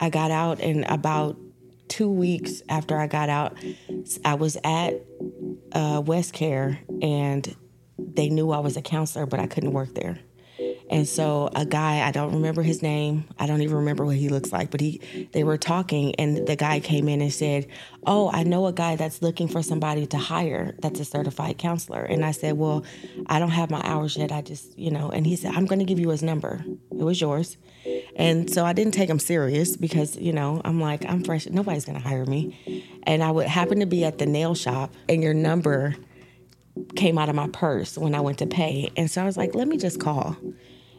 I got out, and about two weeks after I got out, I was at uh, West Care, and they knew I was a counselor, but I couldn't work there. And so a guy, I don't remember his name. I don't even remember what he looks like, but he they were talking and the guy came in and said, "Oh, I know a guy that's looking for somebody to hire that's a certified counselor." And I said, "Well, I don't have my hours yet. I just, you know." And he said, "I'm going to give you his number. It was yours." And so I didn't take them serious because, you know, I'm like, I'm fresh. Nobody's going to hire me. And I would happen to be at the nail shop and your number came out of my purse when I went to pay. And so I was like, let me just call.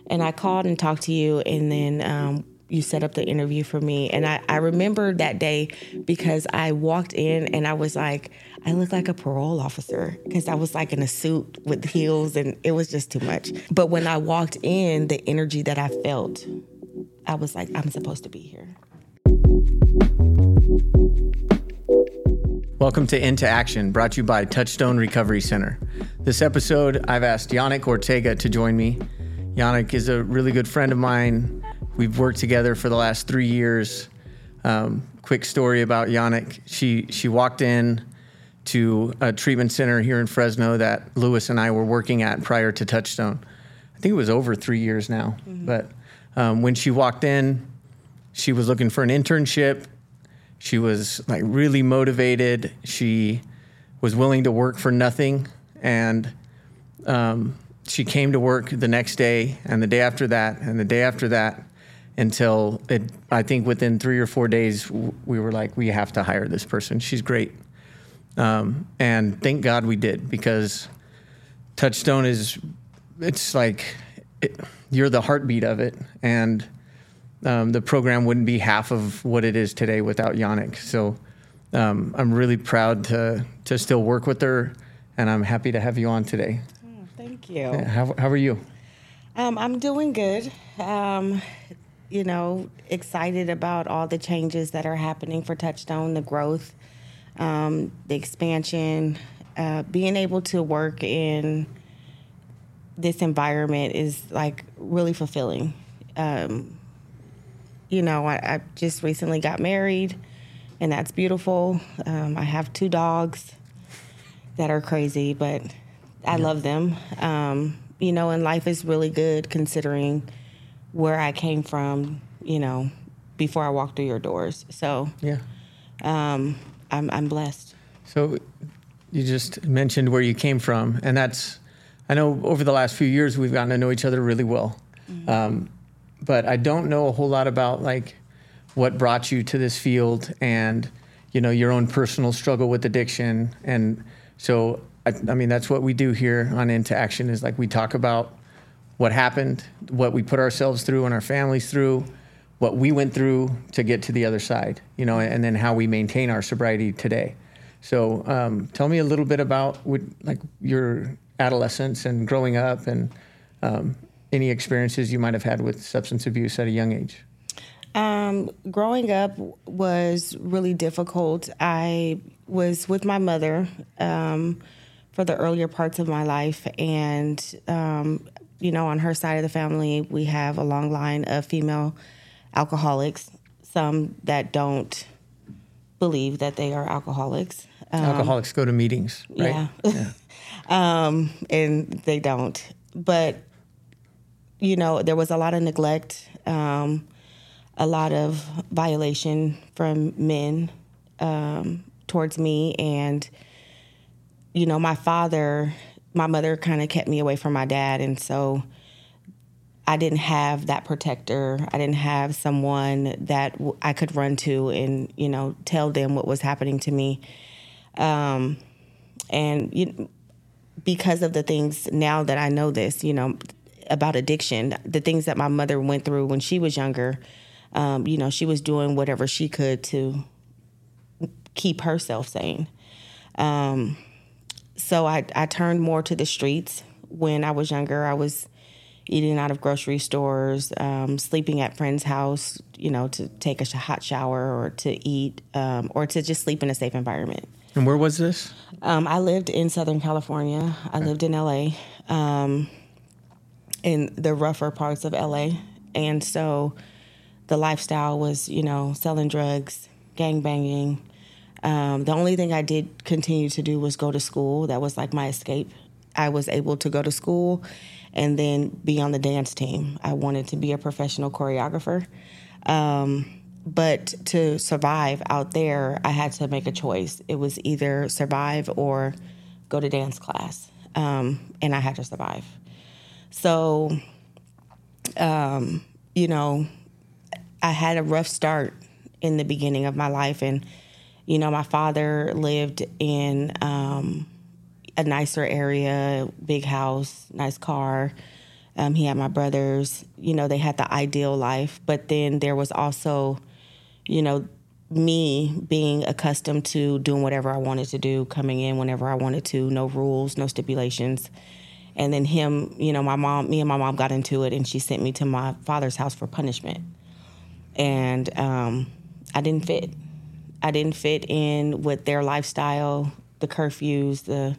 And I called and talked to you, and then um, you set up the interview for me. And I, I remember that day because I walked in and I was like, I look like a parole officer because I was like in a suit with heels, and it was just too much. But when I walked in, the energy that I felt, I was like, I'm supposed to be here. Welcome to Into Action, brought to you by Touchstone Recovery Center. This episode, I've asked Yannick Ortega to join me. Yannick is a really good friend of mine. We've worked together for the last three years. Um, quick story about Yannick. She she walked in to a treatment center here in Fresno that Lewis and I were working at prior to Touchstone. I think it was over three years now. Mm-hmm. But um, when she walked in, she was looking for an internship she was like really motivated. She was willing to work for nothing, and um, she came to work the next day, and the day after that, and the day after that, until it. I think within three or four days, we were like, we have to hire this person. She's great, um, and thank God we did because Touchstone is. It's like it, you're the heartbeat of it, and um, the program wouldn't be half of what it is today without Yannick. So um, I'm really proud to to still work with her, and I'm happy to have you on today. Oh, thank you. How, how are you? Um, I'm doing good. Um, you know, excited about all the changes that are happening for Touchstone, the growth, um, the expansion, uh, being able to work in this environment is like really fulfilling. Um, you know, I, I, just recently got married, and that's beautiful. Um, I have two dogs that are crazy, but I yeah. love them. Um, you know, and life is really good considering where I came from. You know, before I walked through your doors. So yeah, um, I'm I'm blessed. So you just mentioned where you came from, and that's I know over the last few years we've gotten to know each other really well. Mm-hmm. Um, but I don't know a whole lot about like what brought you to this field and you know your own personal struggle with addiction and so I, I, mean that's what we do here on into action is like we talk about what happened what we put ourselves through and our families through what we went through to get to the other side you know and then how we maintain our sobriety today so um, tell me a little bit about what, like your adolescence and growing up and um, any experiences you might have had with substance abuse at a young age? Um, growing up was really difficult. I was with my mother um, for the earlier parts of my life, and um, you know, on her side of the family, we have a long line of female alcoholics. Some that don't believe that they are alcoholics. Um, alcoholics go to meetings, right? Yeah, yeah. Um, and they don't. But you know, there was a lot of neglect, um, a lot of violation from men um, towards me. And, you know, my father, my mother kind of kept me away from my dad. And so I didn't have that protector. I didn't have someone that I could run to and, you know, tell them what was happening to me. Um, and you, because of the things now that I know this, you know, about addiction, the things that my mother went through when she was younger. Um, you know, she was doing whatever she could to keep herself sane. Um, so I, I turned more to the streets when I was younger. I was eating out of grocery stores, um, sleeping at friends' house, you know, to take a hot shower or to eat um, or to just sleep in a safe environment. And where was this? Um, I lived in Southern California. I lived in LA. Um, in the rougher parts of LA. And so the lifestyle was, you know, selling drugs, gang banging. Um, the only thing I did continue to do was go to school. That was like my escape. I was able to go to school and then be on the dance team. I wanted to be a professional choreographer. Um, but to survive out there, I had to make a choice. It was either survive or go to dance class. Um, and I had to survive. So, um, you know, I had a rough start in the beginning of my life. And, you know, my father lived in um, a nicer area, big house, nice car. Um, he had my brothers. You know, they had the ideal life. But then there was also, you know, me being accustomed to doing whatever I wanted to do, coming in whenever I wanted to, no rules, no stipulations. And then him, you know, my mom, me and my mom got into it, and she sent me to my father's house for punishment. And um, I didn't fit. I didn't fit in with their lifestyle, the curfews, the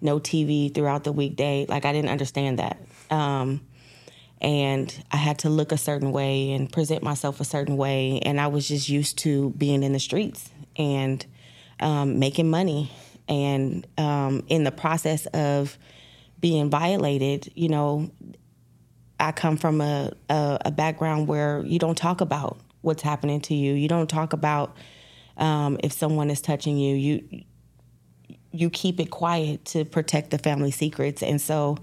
no TV throughout the weekday. Like I didn't understand that. Um, and I had to look a certain way and present myself a certain way. And I was just used to being in the streets and um, making money. And um, in the process of being violated, you know, I come from a, a, a, background where you don't talk about what's happening to you. You don't talk about um, if someone is touching you. You you keep it quiet to protect the family secrets. And so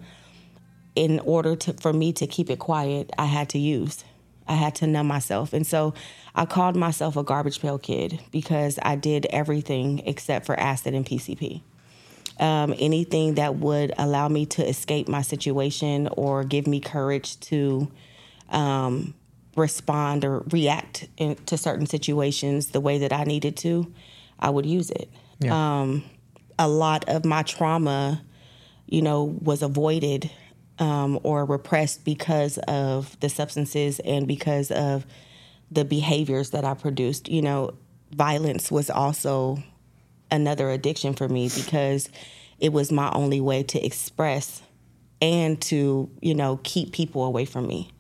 in order to for me to keep it quiet, I had to use. I had to numb myself. And so I called myself a garbage pail kid because I did everything except for acid and PCP. Um, anything that would allow me to escape my situation or give me courage to um, respond or react in, to certain situations the way that I needed to, I would use it. Yeah. Um, a lot of my trauma, you know, was avoided um, or repressed because of the substances and because of the behaviors that I produced. You know, violence was also another addiction for me because it was my only way to express and to, you know, keep people away from me.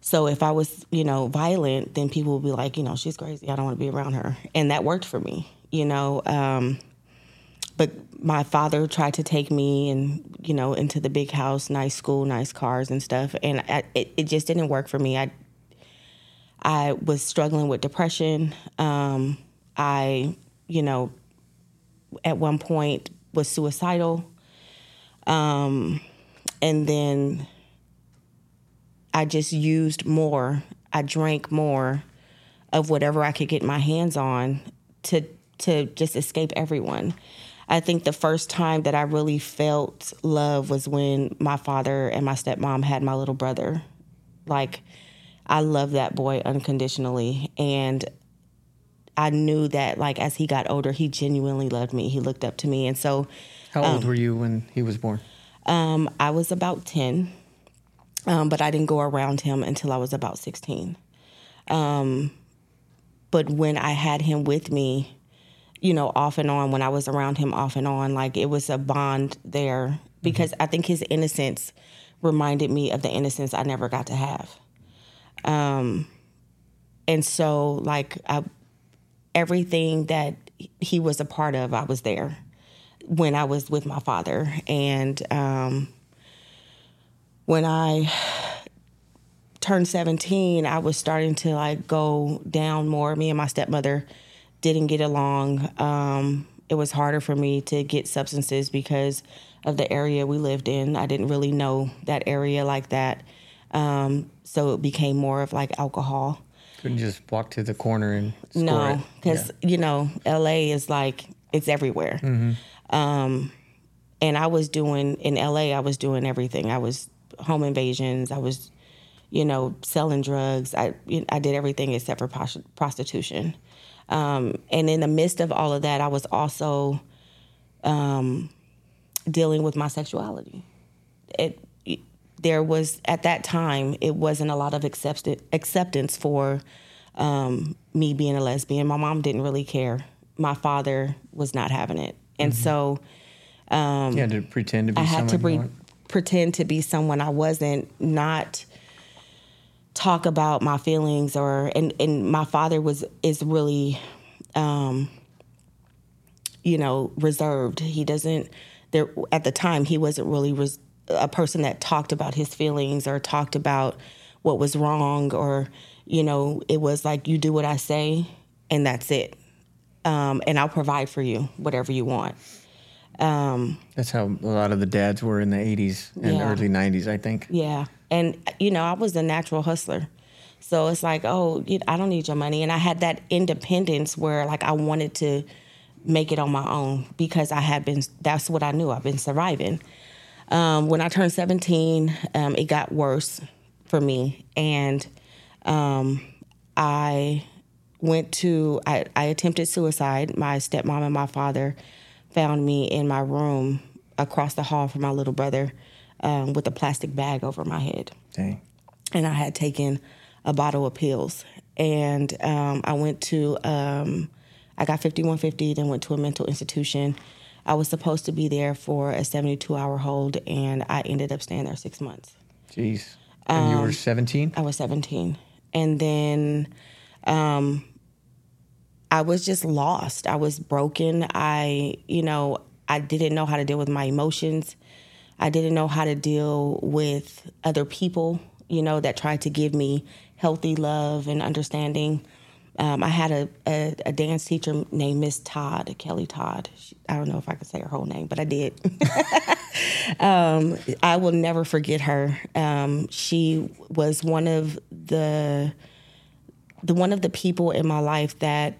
So if I was, you know, violent, then people would be like, you know, she's crazy. I don't want to be around her. And that worked for me, you know. Um, but my father tried to take me and you know into the big house nice school nice cars and stuff. And I, it, it just didn't work for me. I i was struggling with depression. Um, i you know at one point was suicidal. Um, and then i just used more. I drank more of whatever i could get my hands on to to just escape everyone I think the first time that I really felt love was when my father and my stepmom had my little brother. Like, I love that boy unconditionally. And I knew that, like, as he got older, he genuinely loved me. He looked up to me. And so. How old um, were you when he was born? Um, I was about 10, um, but I didn't go around him until I was about 16. Um, but when I had him with me, you know, off and on when I was around him off and on. Like it was a bond there because mm-hmm. I think his innocence reminded me of the innocence I never got to have. Um, and so, like, I, everything that he was a part of, I was there when I was with my father. And um, when I turned 17, I was starting to like go down more. Me and my stepmother didn't get along. Um, it was harder for me to get substances because of the area we lived in. I didn't really know that area like that. Um, so it became more of like alcohol. Couldn't just walk to the corner and no, because yeah. you know LA is like it's everywhere. Mm-hmm. Um, and I was doing in LA. I was doing everything. I was home invasions. I was, you know, selling drugs. I I did everything except for prostitution. Um, and in the midst of all of that, I was also um, dealing with my sexuality. It, it, there was at that time it wasn't a lot of accept- acceptance for um, me being a lesbian. My mom didn't really care. My father was not having it, and mm-hmm. so um, you had to pretend to be. I had to pre- pretend to be someone I wasn't. Not talk about my feelings or and and my father was is really um you know reserved. He doesn't there at the time he wasn't really res, a person that talked about his feelings or talked about what was wrong or you know it was like you do what i say and that's it. Um, and i'll provide for you whatever you want um, That's how a lot of the dads were in the 80s and Yeah. early 90s, I think. Yeah. And, you know, I was a natural hustler. So it's like, oh, I don't need your money. And I had that independence where, like, I wanted to make it on my own because I had been, that's what I knew. I've been surviving. Um, when I turned 17, um, it got worse for me. And um, I went to, I, I attempted suicide. My stepmom and my father found me in my room across the hall from my little brother um, with a plastic bag over my head Dang. and I had taken a bottle of pills. And um, I went to, um, I got 5150, then went to a mental institution. I was supposed to be there for a 72 hour hold, and I ended up staying there six months. Jeez. And you Um, were 17? I was 17. And then um, I was just lost. I was broken. I, you know, I didn't know how to deal with my emotions. I didn't know how to deal with other people, you know, that tried to give me healthy love and understanding. Um, I had a, a, a dance teacher named Miss Todd, Kelly Todd. She, I don't know if I could say her whole name, but I did. um, I will never forget her. Um, she was one of the the one of the people in my life that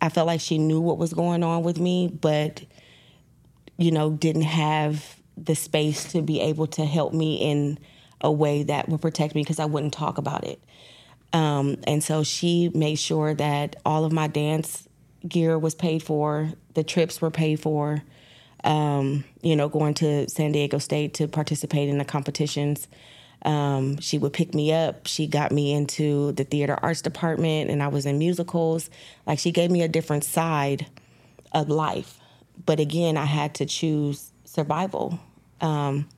I felt like she knew what was going on with me, but you know, didn't have the space to be able to help me in a way that would protect me because I wouldn't talk about it. Um, and so she made sure that all of my dance gear was paid for, the trips were paid for. Um, you know, going to San Diego State to participate in the competitions. Um, she would pick me up. She got me into the theater arts department, and I was in musicals. Like she gave me a different side of life. But again, I had to choose survival. Um,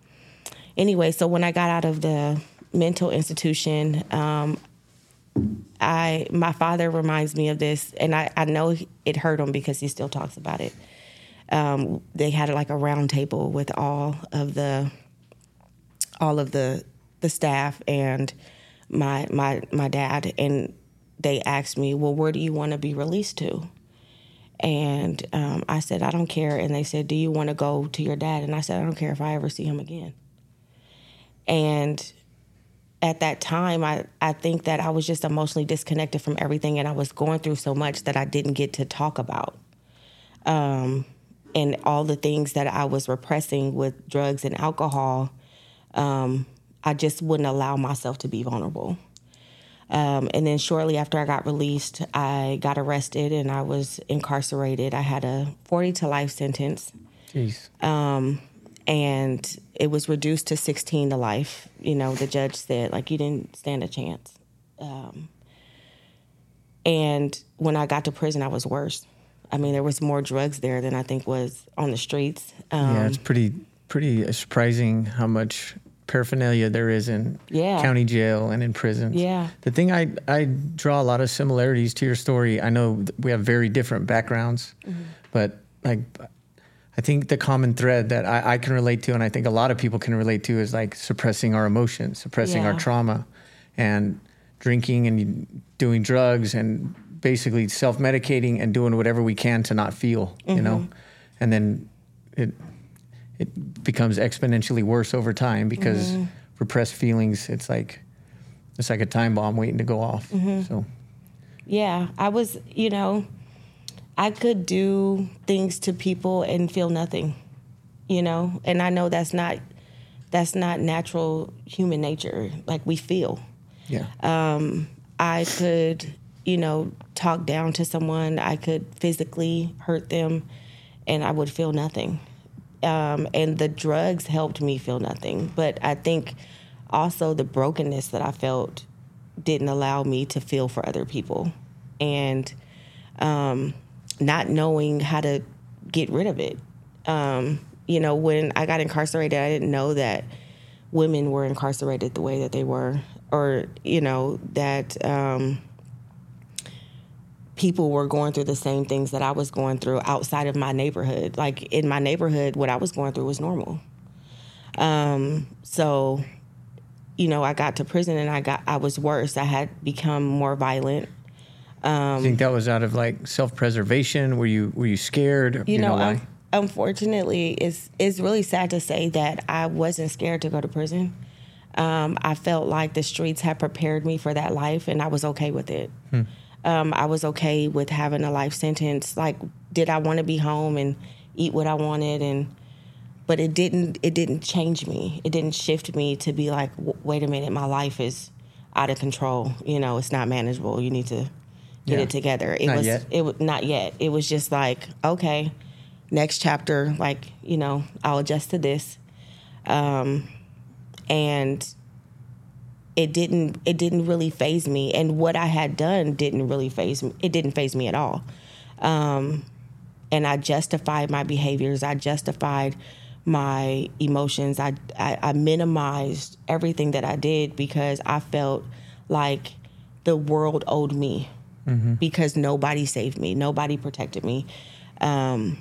anyway, so when I got out of the mental institution, um, I my father reminds me of this, and I, I know it hurt him because he still talks about it. Um, they had like a round table with all of the all of the the staff and my my my dad, and they asked me, "Well, where do you want to be released to?" And um, I said, I don't care. And they said, Do you want to go to your dad? And I said, I don't care if I ever see him again. And at that time, I, I think that I was just emotionally disconnected from everything and I was going through so much that I didn't get to talk about. Um, and all the things that I was repressing with drugs and alcohol, um, I just wouldn't allow myself to be vulnerable. Um, and then shortly after I got released, I got arrested and I was incarcerated. I had a 40 to life sentence Jeez. and it was reduced to 16 to life. You know, the judge said, like, you didn't stand a chance. Um, and when I got to prison, I was worse. I mean, there was more drugs there than I think was on the streets. Um, yeah, it's pretty pretty surprising how much paraphernalia there is in Yeah. county jail and in prisons. Yeah. The thing I I draw a lot of similarities to your story. I know we have very different backgrounds, Mm-hmm. but like I think the common thread that I, I can relate to, and I think a lot of people can relate to, is like suppressing our emotions, suppressing our trauma, and drinking and doing drugs and basically self medicating and doing whatever we can to not feel, you know, Mm-hmm. and then it it becomes exponentially worse over time because Mm-hmm. repressed feelings. It's like it's like a time bomb waiting to go off. Mm-hmm. So Yeah, I was, you know, I could do things to people and feel nothing, you know, and I know that's not that's not natural human nature. Like we feel. yeah, Um, I could, you know, talk down to someone. I could physically hurt them, and I would feel nothing. Um, and the drugs helped me feel nothing. But I think also the brokenness that I felt didn't allow me to feel for other people, and um, not knowing how to get rid of it. Um, you know, when I got incarcerated, I didn't know that women were incarcerated the way that they were. or you know that um, people were going through the same things that I was going through outside of my neighborhood. Like in my neighborhood, what I was going through was normal. Um, so, you know, I got to prison and I got I was worse. I had become more violent. I think that was out of like self preservation. Were you were you scared? You, Do know, why? un- unfortunately, it's it's really sad to say that I wasn't scared to go to prison. Um, I felt like the streets had prepared me for that life, and I was okay with it. Um, I was okay with having a life sentence. Like, did I want to be home and eat what I wanted? And but it didn't. It didn't change me. It didn't shift me to be like, wait a minute, my life is out of control. You know, it's not manageable. You need to get Yeah. it together. It Not was. yet. It was not yet. It was just like, okay, next chapter. Like, you know, I'll adjust to this. Um, and it didn't it didn't really phase me. And what i had done didn't really phase me it didn't phase me at all. Um, and i justified my behaviors. I justified my emotions. I, I i minimized everything that i did because i felt like the world owed me because nobody saved me. Nobody protected me. Um,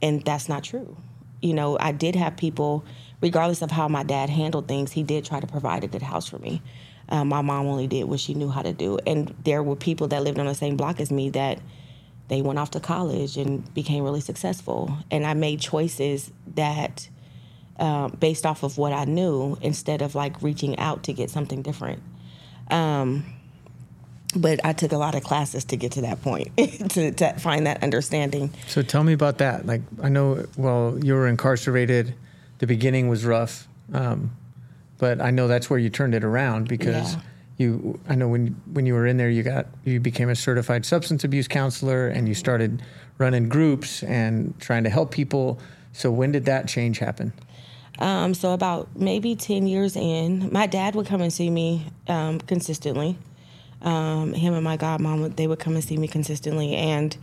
and that's not true. You know, I did have people, regardless of how my dad handled things, he did try to provide a good house for me. Um, my mom only did what she knew how to do, and there were people that lived on the same block as me that they went off to college and became really successful. And I made choices that, um, based off of what I knew, instead of like reaching out to get something different. Um, but I took a lot of classes to get to that point, to, to find that understanding. So tell me about that. Like I know, well, you were incarcerated. The beginning was rough, um, but I know that's where you turned it around because Yeah. you. I know when when you were in there, you got you became a certified substance abuse counselor, and you started running groups and trying to help people. So when did that change happen? Um, so about maybe ten years in, my dad would come and see me um, consistently. Um, him and my godmom, would- they would come and see me consistently, and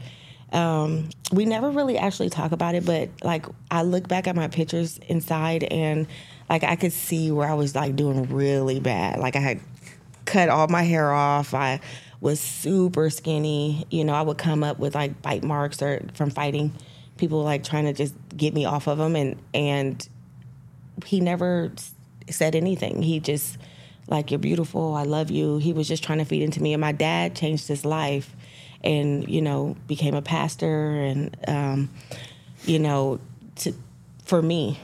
um, we never really actually talk about it. But like, I look back at my pictures inside, and like I could see where I was like doing really bad. Like I had cut all my hair off. I was super skinny. You know, I would come up with like bite marks or from fighting people like trying to just get me off of them and and he never said anything. He just like you're beautiful. I love you. He was just trying to feed into me. And my dad changed his life, and you know became a pastor, and um, you know to for me,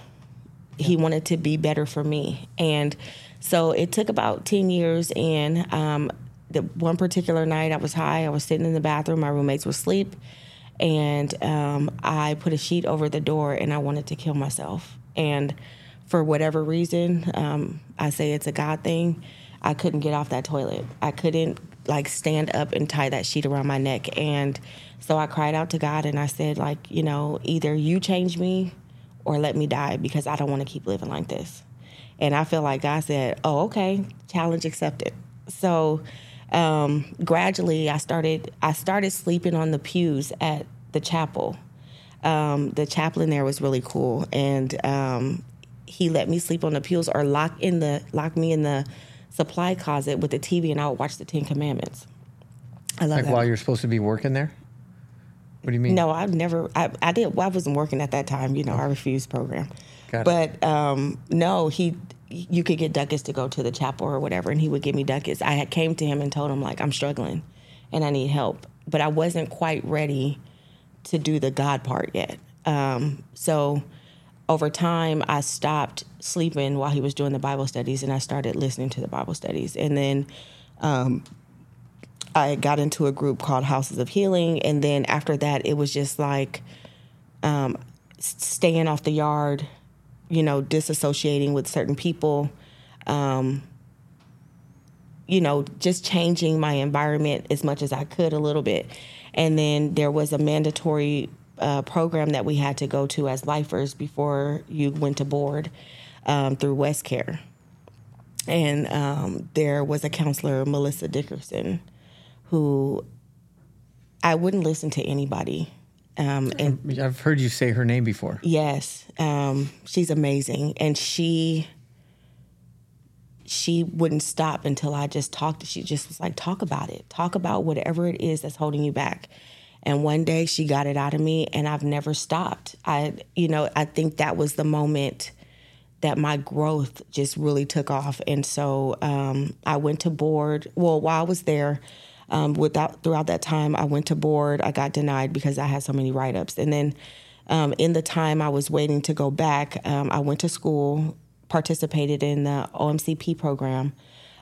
he wanted to be better for me, and so it took about ten years. And um, the one particular night, I was high. I was sitting in the bathroom. My roommates were asleep. And um, I put a sheet over the door and I wanted to kill myself. And for whatever reason, um, I say it's a God thing. I couldn't get off that toilet. I couldn't like stand up and tie that sheet around my neck. And so I cried out to God and I said, like, you know, either you change me or let me die because I don't want to keep living like this. And I feel like God said, oh, okay, challenge accepted. So um, gradually I started I started sleeping on the pews at the chapel. Um, the chaplain there was really cool, and um, he let me sleep on the pews or lock in the lock me in the supply closet with the TV, and I would watch the Ten Commandments. I love Like that. while you're supposed to be working there? What do you mean? No, I've never. I, I did. Well, I wasn't working at that time. You know, I refused program. Got it. but um, no, he. You could get ducats to go to the chapel or whatever, and he would give me ducats. I had came to him and told him like I'm struggling, and I need help, but I wasn't quite ready to do the God part yet. Um, so over time, I stopped sleeping while he was doing the Bible studies, and I started listening to the Bible studies, and then. I got into a group called Houses of Healing, and then after that, it was just like um, staying off the yard, you know, disassociating with certain people, um, you know, just changing my environment as much as I could a little bit. And then there was a mandatory uh, program that we had to go to as lifers before you went to board um, through West Care. And um, there was a counselor, Melissa Dickerson, who I wouldn't listen to anybody. Um, and I've heard you say her name before. yes, um, she's amazing, and she she wouldn't stop until I just talked. She just was like, talk about it. Talk about whatever it is that's holding you back. And one day she got it out of me and I've never stopped. I, you know, I think that was the moment that my growth just really took off. And so um, I went to board. Well, while I was there, um, without throughout that time, I went to board. I got denied because I had so many write ups. And then um, in the time I was waiting to go back, um, I went to school, participated in the OMCP program,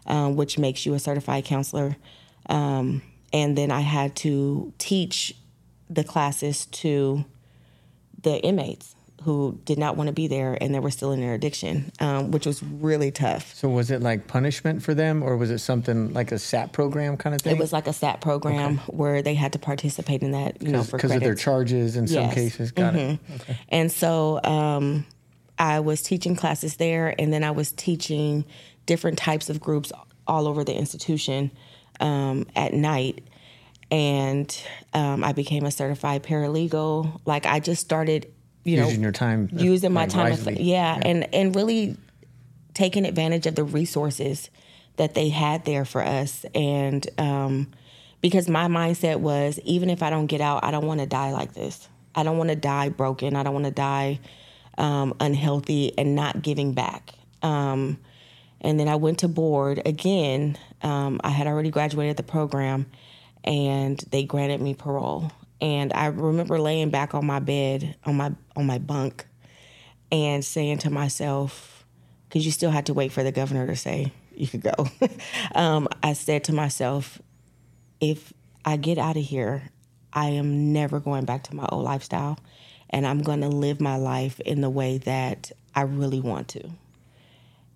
um, which makes you a certified counselor. Um, and then I had to teach the classes to the inmates who did not want to be there and they were still in their addiction, um, which was really tough. So was it like punishment for them, or was it something like a SAT program kind of thing? It was like a SAT program okay. where they had to participate in that, you know, because of their charges in yes. some cases. Got mm-hmm. it. Okay. And so um, I was teaching classes there, and then I was teaching different types of groups all over the institution um, at night and um, I became a certified paralegal. Like I just started, you know, using your time, using my time, yeah, yeah, and and really taking advantage of the resources that they had there for us, and um, because my mindset was, even if I don't get out, I don't want to die like this. I don't want to die broken. I don't want to die um, unhealthy and not giving back. Um, and then I went to board again. Um, I had already graduated the program and they granted me parole. And I remember laying back on my bed on my on my bunk and saying to myself, because you still had to wait for the governor to say you could go. um, I said to myself, if I get out of here, I am never going back to my old lifestyle, and I'm going to live my life in the way that I really want to.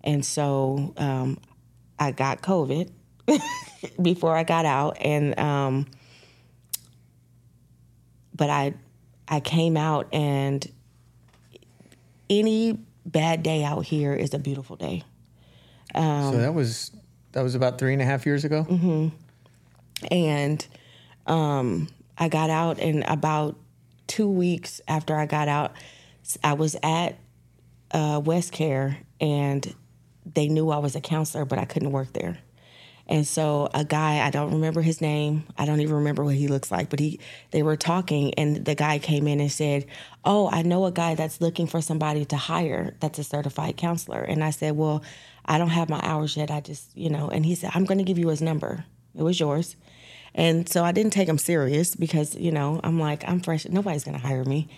And so um, I got COVID before I got out, and um, but I I came out, and any bad day out here is a beautiful day. Um, so that was that was about three and a half years ago. Mm-hmm. And um, I got out, and about two weeks after I got out, I was at uh, West Care, and they knew I was a counselor, but I couldn't work there. And so a guy, I don't remember his name. I don't even remember what he looks like, but he they were talking and the guy came in and said, "Oh, I know a guy that's looking for somebody to hire that's a certified counselor." And I said, "Well, I don't have my hours yet. I just, you know." And he said, "I'm going to give you his number. It was yours." And so I didn't take him serious because, you know, I'm like, I'm fresh. Nobody's going to hire me.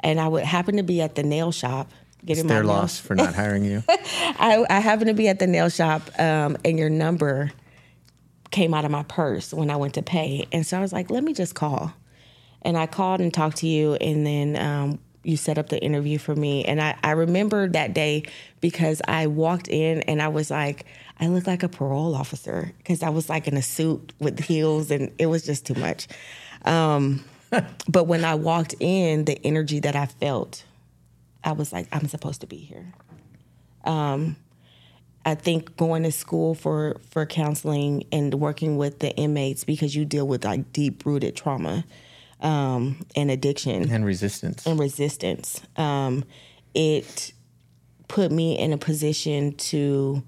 And I would happen to be at the nail shop getting it's their loss for not hiring you. I, I happened to be at the nail shop, um, and your number came out of my purse when I went to pay. And so I was like, let me just call. And I called and talked to you, and then um, you set up the interview for me. And I, I remember that day because I walked in and I was like, I look like a parole officer because I was like in a suit with heels, and it was just too much. Um, but when I walked in, the energy that I felt, I was like, I'm supposed to be here. Um, I think going to school for for counseling and working with the inmates because you deal with like deep rooted trauma um, and addiction and resistance and resistance. Um, it put me in a position to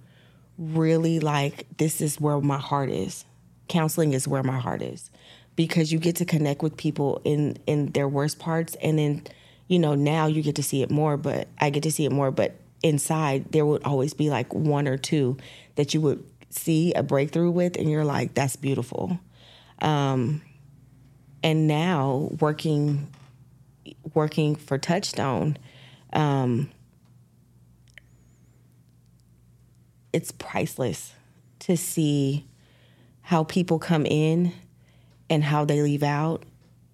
really like this is where my heart is. Counseling is where my heart is because you get to connect with people in in their worst parts and then you know now you get to see it more but I get to see it more but inside there would always be like one or two that you would see a breakthrough with and you're like that's beautiful. Um, and now working working for touchstone um, it's priceless to see how people come in and how they leave out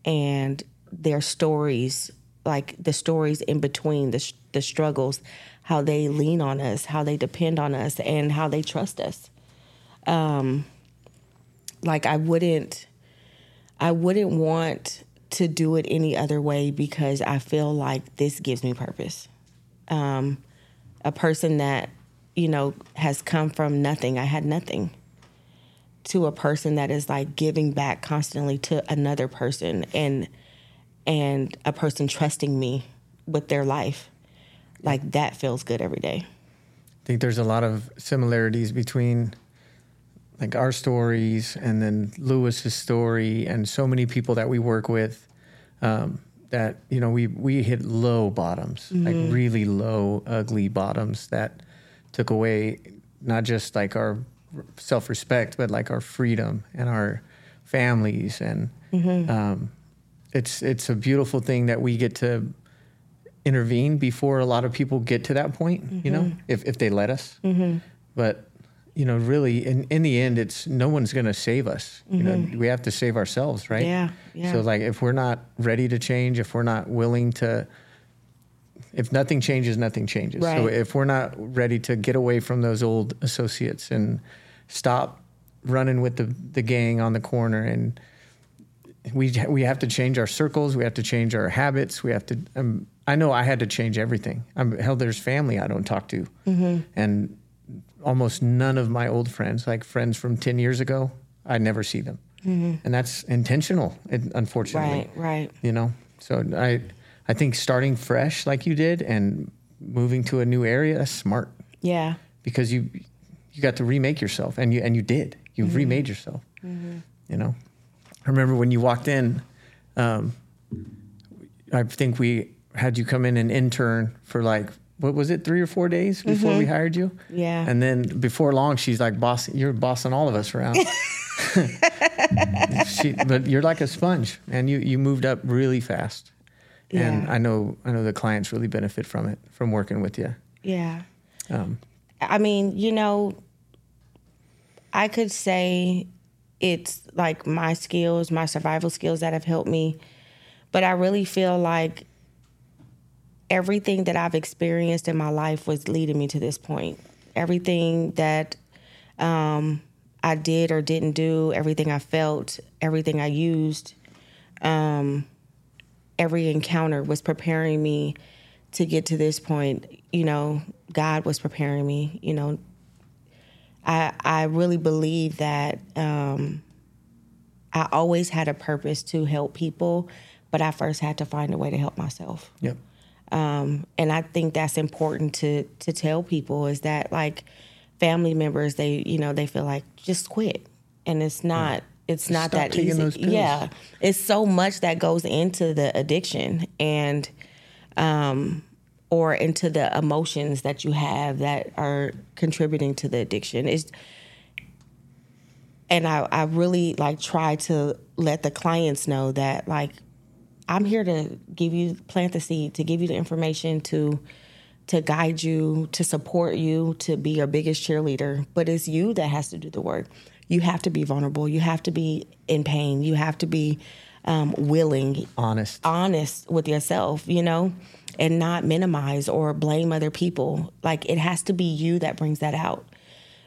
and their stories like the stories in between the, the struggles how they lean on us, how they depend on us, and how they trust us. Um, like I wouldn't, I wouldn't want to do it any other way because I feel like this gives me purpose. Um, a person that you know has come from nothing, I had nothing, to a person that is like giving back constantly to another person and and a person trusting me with their life like that feels good every day. I think there's a lot of similarities between like our stories and then Lewis's story and so many people that we work with um, that you know we we hit low bottoms like really low ugly bottoms that took away not just like our self-respect but like our freedom and our families and um, it's it's a beautiful thing that we get to intervene before a lot of people get to that point you know mm-hmm. if, if they let us. Mm-hmm. But you know really in, in the end it's no one's going to save us you know mm-hmm. we have to save ourselves right? Yeah, yeah. so like if we're not ready to change if we're not willing to if nothing changes nothing changes. So if we're not ready to get away from those old associates and stop running with the, the gang on the corner and we we have to change our circles. We have to change our habits. We have to. Um, I know I had to change everything. I'm hell. There's family I don't talk to, mm-hmm. and almost none of my old friends, like friends from ten years ago, I never see them, mm-hmm. and that's intentional. Unfortunately, Right, right. you know. So I I think starting fresh like you did and moving to a new area that's smart Yeah. because you you got to remake yourself and you and you did you mm-hmm. remade yourself you know i remember when you walked in um, i think we had you come in and intern for like what was it three or four days before we hired you Yeah. and then before long she's like boss you're bossing all of us around she, but you're like a sponge and you you moved up really fast yeah. and i know i know the clients really benefit from it from working with you Yeah. um, I mean, you know, I could say it's like my skills, my survival skills that have helped me, but I really feel like everything that I've experienced in my life was leading me to this point. Everything that um, I did or didn't do, everything I felt, everything I used, um, every encounter was preparing me to get to this point. You know, God was preparing me. You know, I I really believe that um, I always had a purpose to help people, but I first had to find a way to help myself. Yep. Um, and I think that's important to to tell people is that like family members they you know they feel like just quit. And it's not it's not stop that easy. yeah. It's so much that goes into the addiction. And um or into the emotions that you have that are contributing to the addiction it's and I, I really like try to let the clients know that like I'm here to give you plant the seed, to give you the information to to guide you, to support you, to be your biggest cheerleader. But it's you that has to do the work. You have to be vulnerable. You have to be in pain. You have to be um, willing, honest honest with yourself, you know, and not minimize or blame other people. Like it has to be you that brings that out.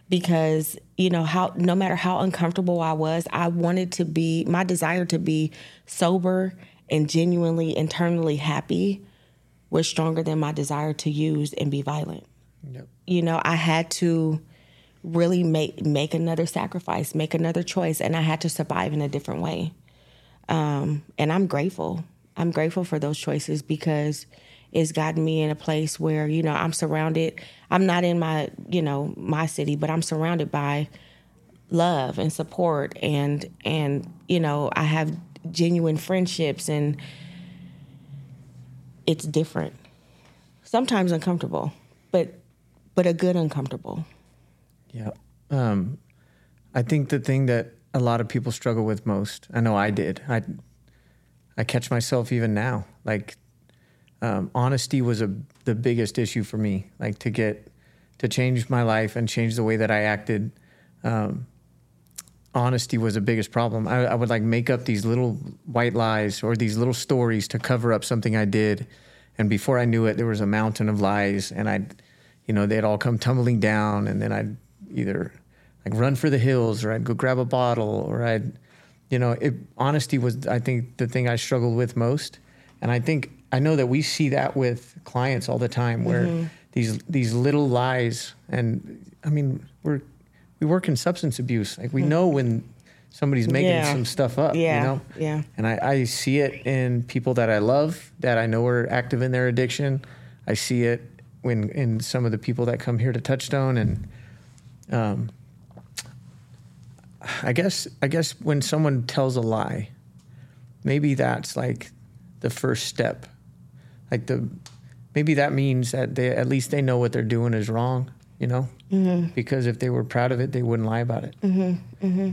Because, you know, how no matter how uncomfortable I was, I wanted to be my desire to be sober and genuinely internally happy was stronger than my desire to use and be violent. Yep. You know, I had to really make make another sacrifice, make another choice, and I had to survive in a different way. Um, and I'm grateful. I'm grateful for those choices because it's gotten me in a place where you know I'm surrounded. I'm not in my you know my city, but I'm surrounded by love and support and and you know I have genuine friendships and it's different. Sometimes uncomfortable, but but a good uncomfortable. Yeah. Um, I think the thing that a lot of people struggle with most, I know I did. I I catch myself even now. Like um, honesty was a the biggest issue for me. Like to get to change my life and change the way that I acted. Um, honesty was the biggest problem. I, I would like make up these little white lies or these little stories to cover up something I did, and before I knew it, there was a mountain of lies, and I'd, you know, they'd all come tumbling down, and then I'd either like run for the hills or I'd go grab a bottle or I'd, you know, it, honesty was I think the thing I struggled with most, and I think I know that we see that with clients all the time where these these little lies, and I mean we're we work in substance abuse. Like we know when somebody's making Yeah. some stuff up, Yeah, you know? yeah. And I, I see it in people that I love, that I know are active in their addiction. I see it when in some of the people that come here to Touchstone, and um, I guess I guess when someone tells a lie, maybe that's like the first step. Like the maybe that means that they at least they know what they're doing is wrong. You know, mm-hmm. because if they were proud of it, they wouldn't lie about it. Mm-hmm. Mm-hmm.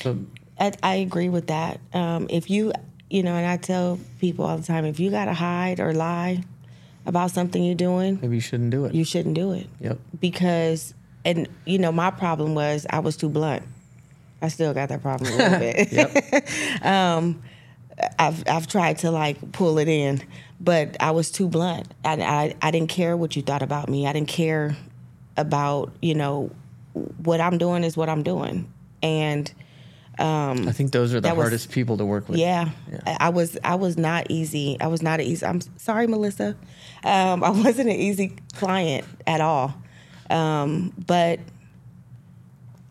So I, I, agree with that. Um, if you you know, and I tell people all the time, if you got to hide or lie about something you're doing, maybe you shouldn't do it. You shouldn't do it. Yep. Because, and you know, my problem was I was too blunt. I still got that problem a little bit. um, I've I've tried to like pull it in, but I was too blunt. I, I I didn't care what you thought about me. I didn't care about you know what I'm doing is what I'm doing, and um, I think those are the hardest was, people to work with. Yeah, yeah, I was I was not easy. I was not an easy. I'm sorry, Melissa. Um, I wasn't an easy client at all. Um, but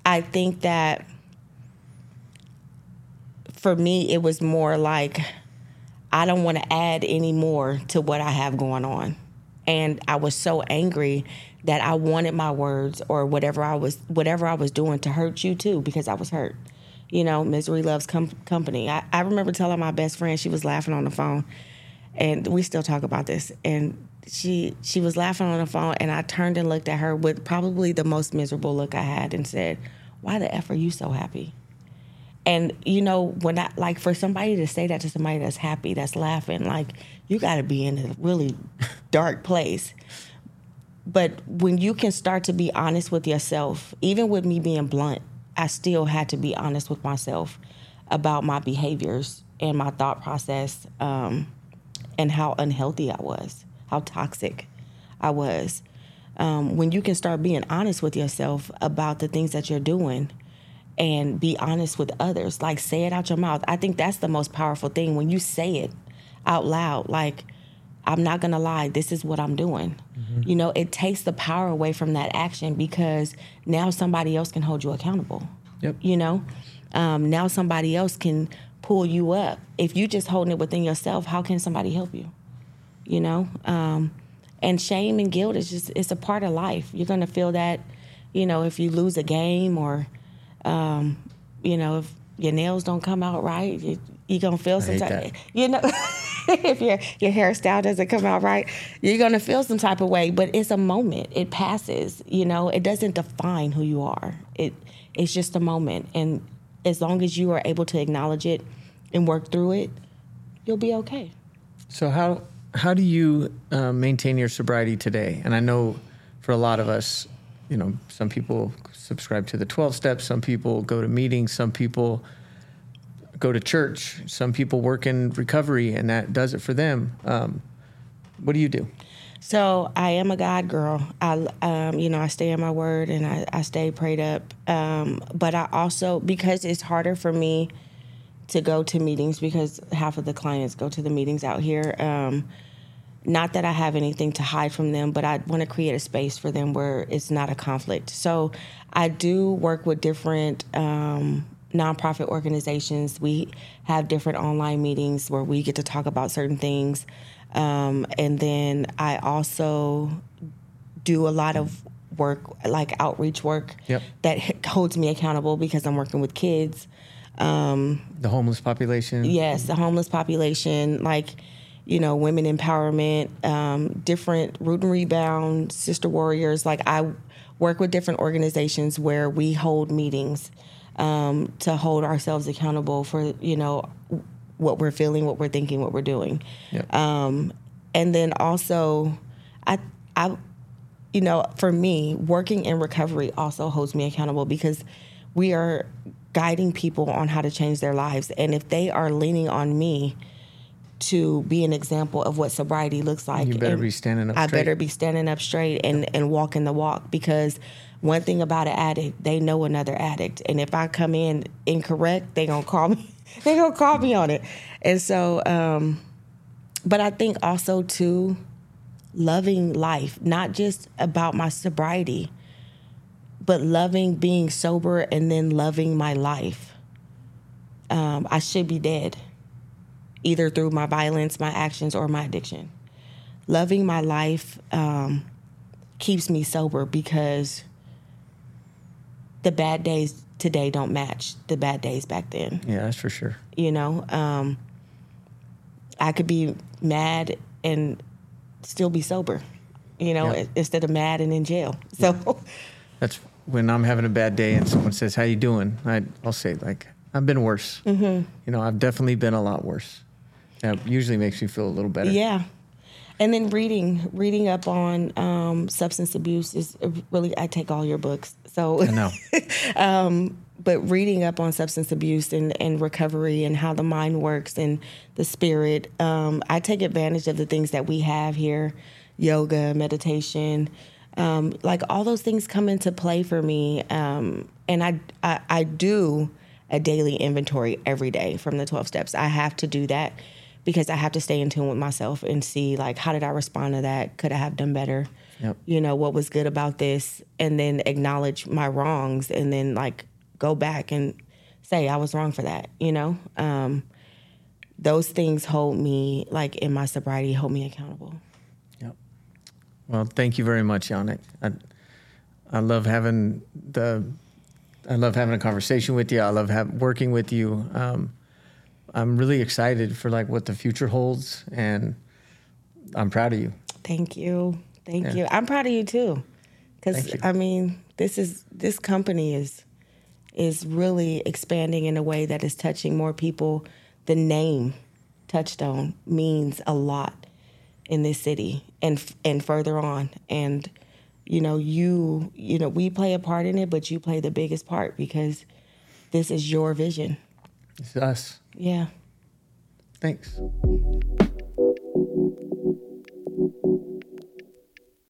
I think that for me, it was more like I don't want to add any more to what I have going on, and I was so angry that I wanted my words or whatever I was whatever I was doing to hurt you too because I was hurt you know, misery loves com- company. I, I remember telling my best friend, she was laughing on the phone, and we still talk about this. And she she was laughing on the phone, and I turned and looked at her with probably the most miserable look I had, and said, "Why the f are you so happy?" And you know, when I like for somebody to say that to somebody that's happy, that's laughing, like you got to be in a really dark place. But when you can start to be honest with yourself, even with me being blunt, I still had to be honest with myself about my behaviors and my thought process um, and how unhealthy I was, how toxic I was. Um, when you can start being honest with yourself about the things that you're doing and be honest with others, like say it out your mouth. I think that's the most powerful thing when you say it out loud, like, I'm not gonna lie, this is what I'm doing. Mm-hmm. You know, it takes the power away from that action because now somebody else can hold you accountable. Yep. You know, um, now somebody else can pull you up. If you just holding it within yourself, how can somebody help you? You know, um, and shame and guilt is just it's a part of life. You're gonna feel that, you know, if you lose a game or, um, you know, if your nails don't come out right, you, are gonna feel some type. You know. if your your hairstyle doesn't come out right, you're gonna feel some type of way. But it's a moment. It passes. You know, it doesn't define who you are. It it's just a moment, and as long as you are able to acknowledge it and work through it, you'll be okay. So how how do you uh, maintain your sobriety today? And I know for a lot of us, you know, some people subscribe to the 12 steps, some people go to meetings, some people go to church. Some people work in recovery, and that does it for them. Um, what do you do? So I am a God girl. I, um, you know, I stay in my word and I, I stay prayed up. Um, but I also because it's harder for me to go to meetings because half of the clients go to the meetings out here. Um, not that I have anything to hide from them, but I want to create a space for them where it's not a conflict. So I do work with different um, nonprofit organizations. We have different online meetings where we get to talk about certain things. Um, and then I also do a lot of work, like outreach work, yep. that holds me accountable because I'm working with kids. Um, the homeless population? Yes, the homeless population, like, you know, women empowerment, um, different root and rebound, sister warriors. Like, I work with different organizations where we hold meetings um, to hold ourselves accountable for you know what we're feeling, what we're thinking, what we're doing. Yep. Um, and then also, I I you know for me working in recovery also holds me accountable because we are guiding people on how to change their lives, and if they are leaning on me to be an example of what sobriety looks like. You better be standing up. I straight. better be standing up straight and and walking the walk because one thing about an addict, they know another addict, and if I come in incorrect, they gonna call me. they gonna call me on it, and so. Um, but I think also too, loving life, not just about my sobriety, but loving being sober and then loving my life. Um, I should be dead, either through my violence, my actions, or my addiction. Loving my life. Um, keeps me sober because the bad days today don't match the bad days back then. Yeah, that's for sure. You know, um, I could be mad and still be sober. You know, Yeah. instead of mad and in jail. So, That's when I'm having a bad day and someone says, "How you doing?" I, I'll say like, "I've been worse." Mm-hmm. You know, I've definitely been a lot worse. That usually makes me feel a little better. yeah. And then reading, reading up on um, substance abuse is really. I take all your books, so I know. but reading up on substance abuse and, and recovery and how the mind works and the spirit, um, I take advantage of the things that we have here yoga, meditation. Um, like all those things come into play for me. Um, and I, I, I do a daily inventory every day from the 12 steps. I have to do that because I have to stay in tune with myself and see, like, how did I respond to that? Could I have done better? Yep. you know what was good about this and then acknowledge my wrongs and then like go back and say i was wrong for that you know um, those things hold me like in my sobriety hold me accountable Yep. Well, thank you very much, Yannick. I, I love having the, I love having a conversation with you. I love have, working with you. Um, I'm really excited for like what the future holds, and I'm proud of you. thank you. Thank Yeah. you. I'm proud of you too. Because i mean this is this company is is really expanding in a way that is touching more people. The name touchstone means a lot in this city and and further on. And you know you you know we play a part in it but you play the biggest part because this is your vision. It's us. Yeah Thanks.